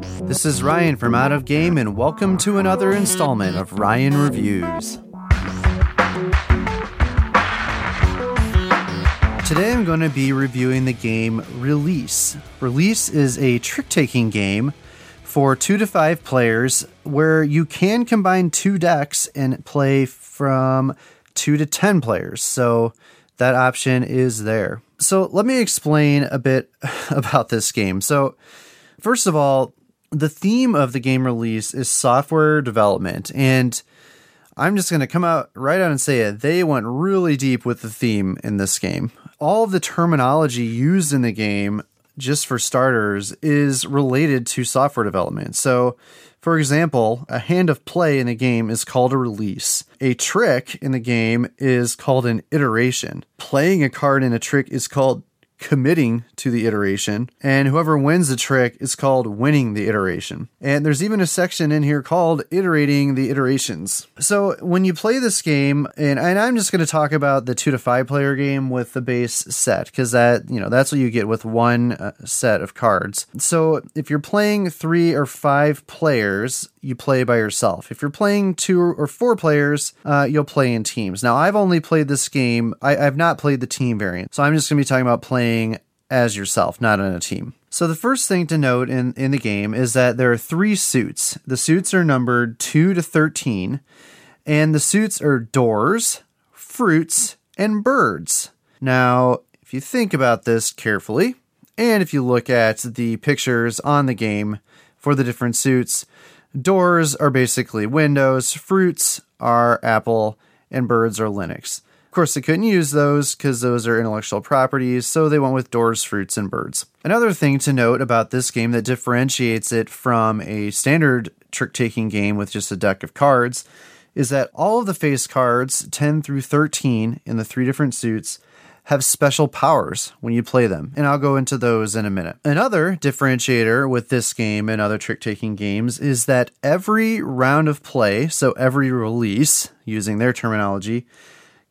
This is Ryan from Out of Game, and welcome to another installment of Ryan Reviews. Today I'm going to be reviewing the game Release. Release is a trick taking game for two to five players where you can combine two decks and play from two to 10 players. So that option is there. So let me explain a bit about this game. So, first of all, the theme of the game release is software development. And I'm just going to come out right out and say it. They went really deep with the theme in this game. All of the terminology used in the game, just for starters, is related to software development. So, for example, a hand of play in the game is called a release. A trick in the game is called an iteration. Playing a card in a trick is called committing to the iteration, and whoever wins the trick is called winning the iteration. And there's even a section in here called iterating the iterations. So when you play this game, and, and I'm just going to talk about the two to five player game with the base set, because that, you know, that's what you get with one uh, set of cards. So if you're playing three or five players, you play by yourself. If you're playing two or four players, uh, you'll play in teams. Now, I've only played this game, I, I've not played the team variant. So I'm just going to be talking about playing as yourself, not on a team. So the first thing to note in, in the game is that there are three suits. The suits are numbered 2 to 13, and the suits are doors, fruits, and birds. Now, if you think about this carefully, and if you look at the pictures on the game for the different suits, Doors are basically Windows, fruits are Apple, and birds are Linux. Of course, they couldn't use those because those are intellectual properties, so they went with doors, fruits, and birds. Another thing to note about this game that differentiates it from a standard trick taking game with just a deck of cards is that all of the face cards, 10 through 13 in the three different suits, have special powers when you play them, and I'll go into those in a minute. Another differentiator with this game and other trick taking games is that every round of play, so every release, using their terminology,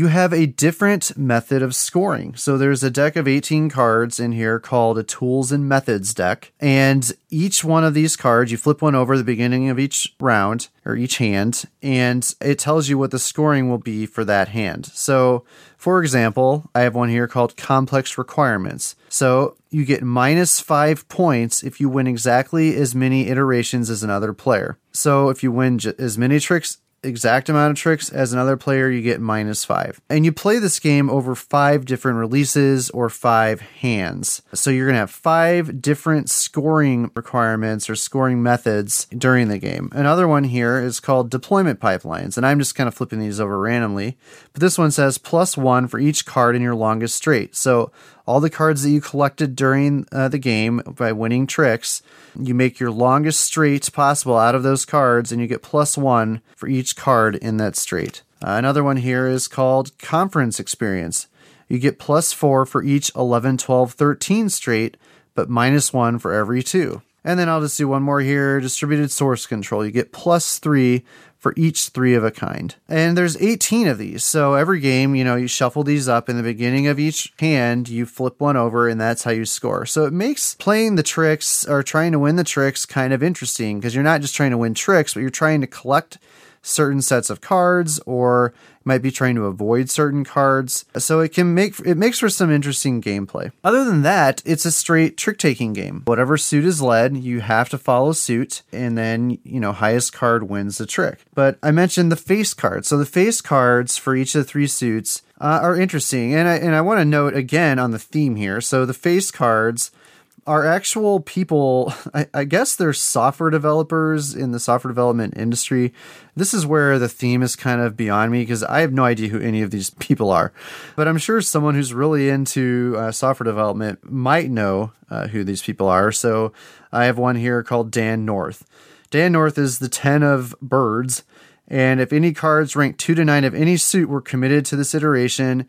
you have a different method of scoring. So there's a deck of 18 cards in here called a Tools and Methods deck. And each one of these cards, you flip one over at the beginning of each round or each hand, and it tells you what the scoring will be for that hand. So, for example, I have one here called Complex Requirements. So you get minus five points if you win exactly as many iterations as another player. So if you win j- as many tricks exact amount of tricks as another player, you get minus five. And you play this game over five different releases or five hands. So you're going to have five different scoring requirements or scoring methods during the game. Another one here is called deployment pipelines. And I'm just kind of flipping these over randomly. But this one says plus one for each card in your longest straight. So all the cards that you collected during uh, the game by winning tricks. You make your longest straight possible out of those cards, and you get plus one for each card in that straight. Uh, another one here is called Conference Experience. You get plus four for each 11, 12, 13 straight, but minus one for every two. And then I'll just do one more here distributed source control. You get plus three for each three of a kind. And there's 18 of these. So every game, you know, you shuffle these up in the beginning of each hand, you flip one over, and that's how you score. So it makes playing the tricks or trying to win the tricks kind of interesting because you're not just trying to win tricks, but you're trying to collect certain sets of cards or might be trying to avoid certain cards. So it can make it makes for some interesting gameplay. Other than that, it's a straight trick taking game. Whatever suit is led, you have to follow suit and then, you know, highest card wins the trick. But I mentioned the face cards. So the face cards for each of the three suits uh, are interesting. And I and I want to note again on the theme here. So the face cards are actual people I, I, guess they're software developers in the software development industry. This is where the theme is kind of beyond me because i have no idea who any of these people are. But i'm sure someone who's really into uh, software development might know uh, who these people are. So i have one here called dan north. Dan north is the 10 of birds and if any cards ranked 2 to 9 of any suit were committed to this iteration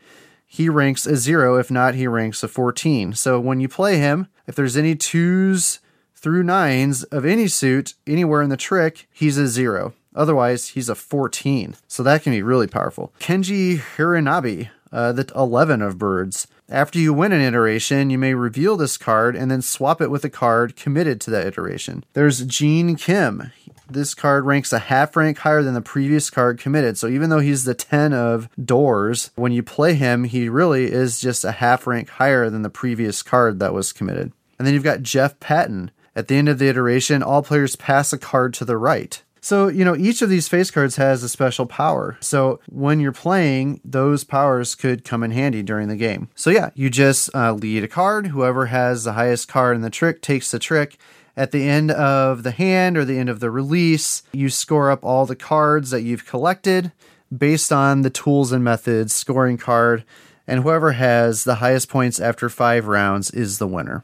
he ranks a zero. If not, he ranks a 14. So when you play him, if there's any twos through nines of any suit anywhere in the trick, he's a zero. Otherwise, he's a 14. So that can be really powerful. Kenji Hiranabe, uh, the 11 of birds. After you win an iteration, you may reveal this card and then swap it with a card committed to that iteration. There's Gene Kim. This card ranks a half rank higher than the previous card committed. So even though he's the 10 of doors, when you play him, he really is just a half rank higher than the previous card that was committed. And then you've got Jeff Patton. At the end of the iteration, all players pass a card to the right. So, you know, each of these face cards has a special power. So, when you're playing, those powers could come in handy during the game. So, yeah, you just uh, lead a card. Whoever has the highest card in the trick takes the trick. At the end of the hand or the end of the release, you score up all the cards that you've collected based on the tools and methods scoring card. And whoever has the highest points after five rounds is the winner.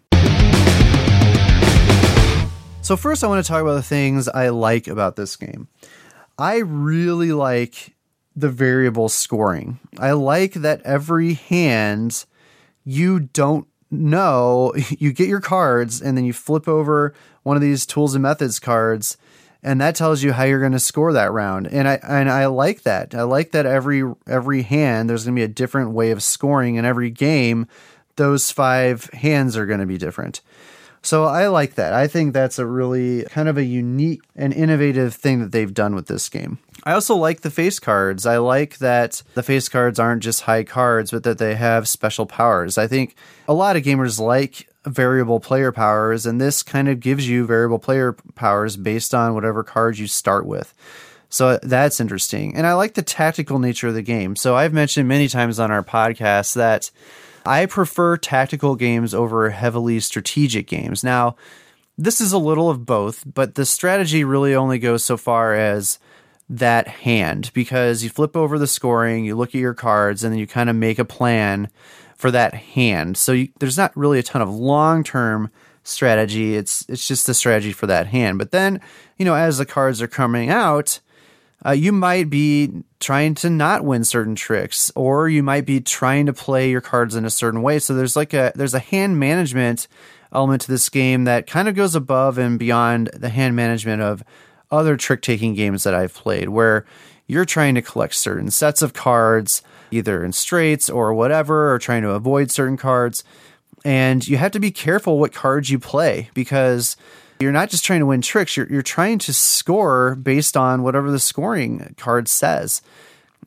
So, first, I want to talk about the things I like about this game. I really like the variable scoring. I like that every hand you don't know, you get your cards and then you flip over one of these tools and methods cards and that tells you how you're going to score that round. And I and I like that. I like that every every hand there's going to be a different way of scoring and every game those five hands are going to be different. So I like that. I think that's a really kind of a unique and innovative thing that they've done with this game. I also like the face cards. I like that the face cards aren't just high cards, but that they have special powers. I think a lot of gamers like variable player powers, and this kind of gives you variable player powers based on whatever cards you start with. So that's interesting. And I like the tactical nature of the game. So I've mentioned many times on our podcast that I prefer tactical games over heavily strategic games. Now, this is a little of both, but the strategy really only goes so far as that hand because you flip over the scoring, you look at your cards, and then you kind of make a plan for that hand. So you, there's not really a ton of long term strategy. It's it's just a strategy for that hand. But then, you know, as the cards are coming out, uh, you might be trying to not win certain tricks, or you might be trying to play your cards in a certain way. So there's like a there's a hand management element to this game that kind of goes above and beyond the hand management of other trick taking games that I've played, where you're trying to collect certain sets of cards, either in straights or whatever, or trying to avoid certain cards. And you have to be careful what cards you play because you're not just trying to win tricks, you're, you're trying to score based on whatever the scoring card says.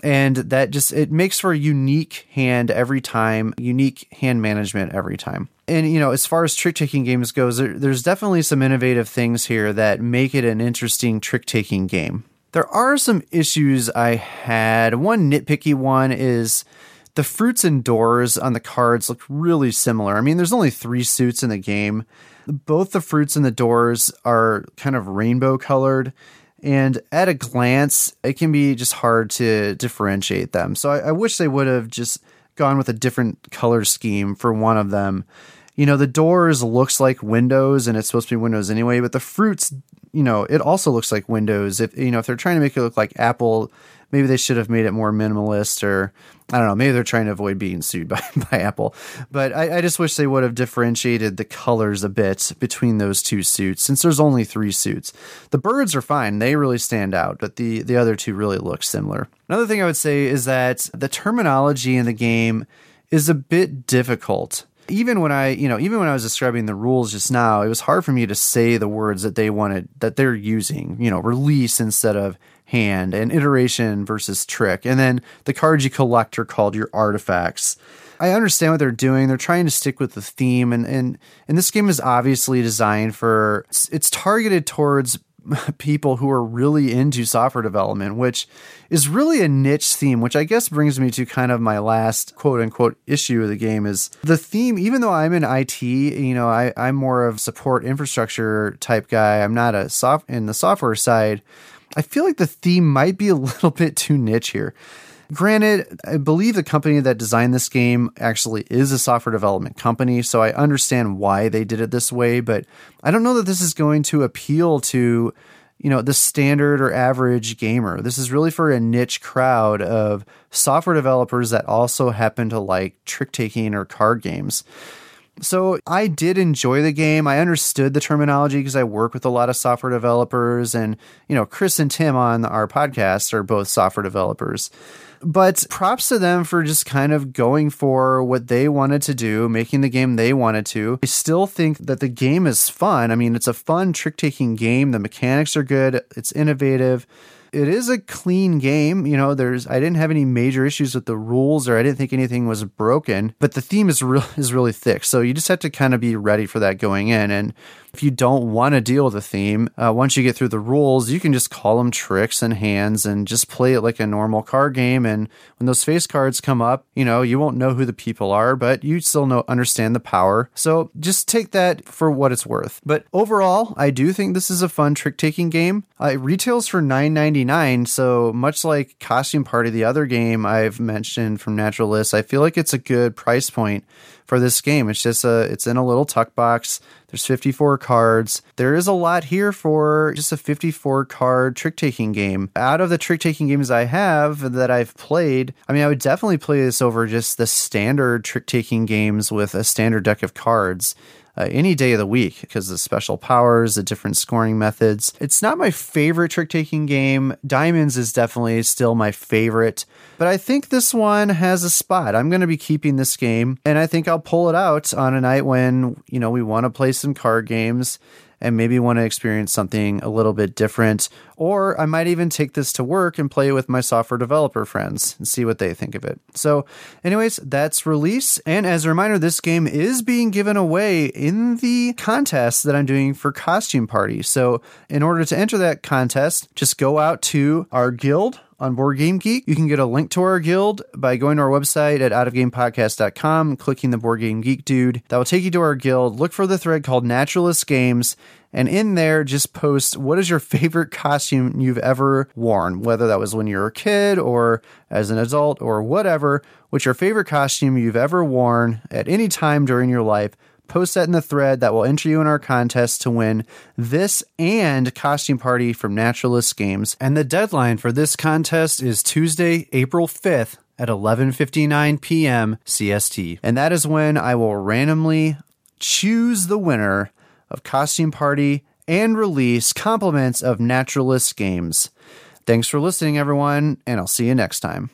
And that just it makes for a unique hand every time, unique hand management every time. And you know, as far as trick taking games goes, there, there's definitely some innovative things here that make it an interesting trick taking game. There are some issues I had. One nitpicky one is the fruits and doors on the cards look really similar. I mean, there's only three suits in the game, both the fruits and the doors are kind of rainbow colored. And at a glance, it can be just hard to differentiate them. So I, I wish they would have just gone with a different color scheme for one of them. You know, the doors looks like windows and it's supposed to be windows anyway, but the fruits, you know, it also looks like windows. If you know, if they're trying to make it look like Apple, maybe they should have made it more minimalist or I don't know. Maybe they're trying to avoid being sued by, by Apple. But I, I, just wish they would have differentiated the colors a bit between those two suits since there's only three suits. The birds are fine. They really stand out, but the, the other two really look similar. Another thing I would say is that the terminology in the game is a bit difficult even when I, you know, even when I was describing the rules just now, it was hard for me to say the words that they wanted that they're using, you know, release instead of hand and iteration versus trick. And then the cards you collect are called your artifacts. I understand what they're doing. They're trying to stick with the theme and and and this game is obviously designed for it's, it's targeted towards people who are really into software development, which is really a niche theme, which I guess brings me to kind of my last quote unquote issue of the game is the theme, even though I'm in IT, you know, I, I'm more of support infrastructure type guy. I'm not a soft in the software side. I feel like the theme might be a little bit too niche here. Granted, I believe the company that designed this game actually is a software development company, so I understand why they did it this way, but I don't know that this is going to appeal to, you know, the standard or average gamer. This is really for a niche crowd of software developers that also happen to like trick taking or card games. So I did enjoy the game. I understood the terminology because I work with a lot of software developers and, you know, Chris and Tim on our podcast are both software developers. But props to them for just kind of going for what they wanted to do, making the game they wanted to. I still think that the game is fun. I mean, it's a fun trick taking game. The mechanics are good, it's innovative it is a clean game. You know, there's I didn't have any major issues with the rules or I didn't think anything was broken, but the theme is real is really thick. So you just have to kind of be ready for that going in. And if you don't want to deal with the theme, uh, once you get through the rules, you can just call them tricks and hands and just play it like a normal card game. And when those face cards come up, you know, you won't know who the people are, but you still know understand the power. So just take that for what it's worth. But overall, I do think this is a fun trick taking game. Uh, it retails for nine ninety nine. So much like Costume Party, the other game I've mentioned from Naturalist, I feel like it's a good price point for this game. It's just a it's in a little tuck box. There's 54 cards. There is a lot here for just a 54 card trick taking game. Out of the trick taking games I have that I've played, I mean, I would definitely play this over just the standard trick taking games with a standard deck of cards uh, any day of the week because the special powers, the different scoring methods. It's not my favorite trick taking game. Diamonds is definitely still my favorite, but I think this one has a spot. I'm going to be keeping this game, and I think I'll pull it out on a night when, you know, we want to play some card games and maybe want to experience something a little bit different. Or I might even take this to work and play with my software developer friends and see what they think of it. So, anyways, that's release. And as a reminder, this game is being given away in the contest that I'm doing for Costume Party. So, in order to enter that contest, just go out to our guild on Board Game Geek. You can get a link to our guild by going to our website at outofgamepodcast.com, clicking the Board Game Geek dude. That will take you to our guild. Look for the thread called Naturalist Games. And in there, just post what is your favorite costume you've ever worn, whether that was when you were a kid or as an adult or whatever. What's your favorite costume you've ever worn at any time during your life? Post that in the thread that will enter you in our contest to win this and Costume Party from Naturalist Games. And the deadline for this contest is Tuesday, April 5th at 11:59 p.m. CST. And that is when I will randomly choose the winner of Costume Party and release compliments of Naturalist Games. Thanks for listening everyone, and I'll see you next time.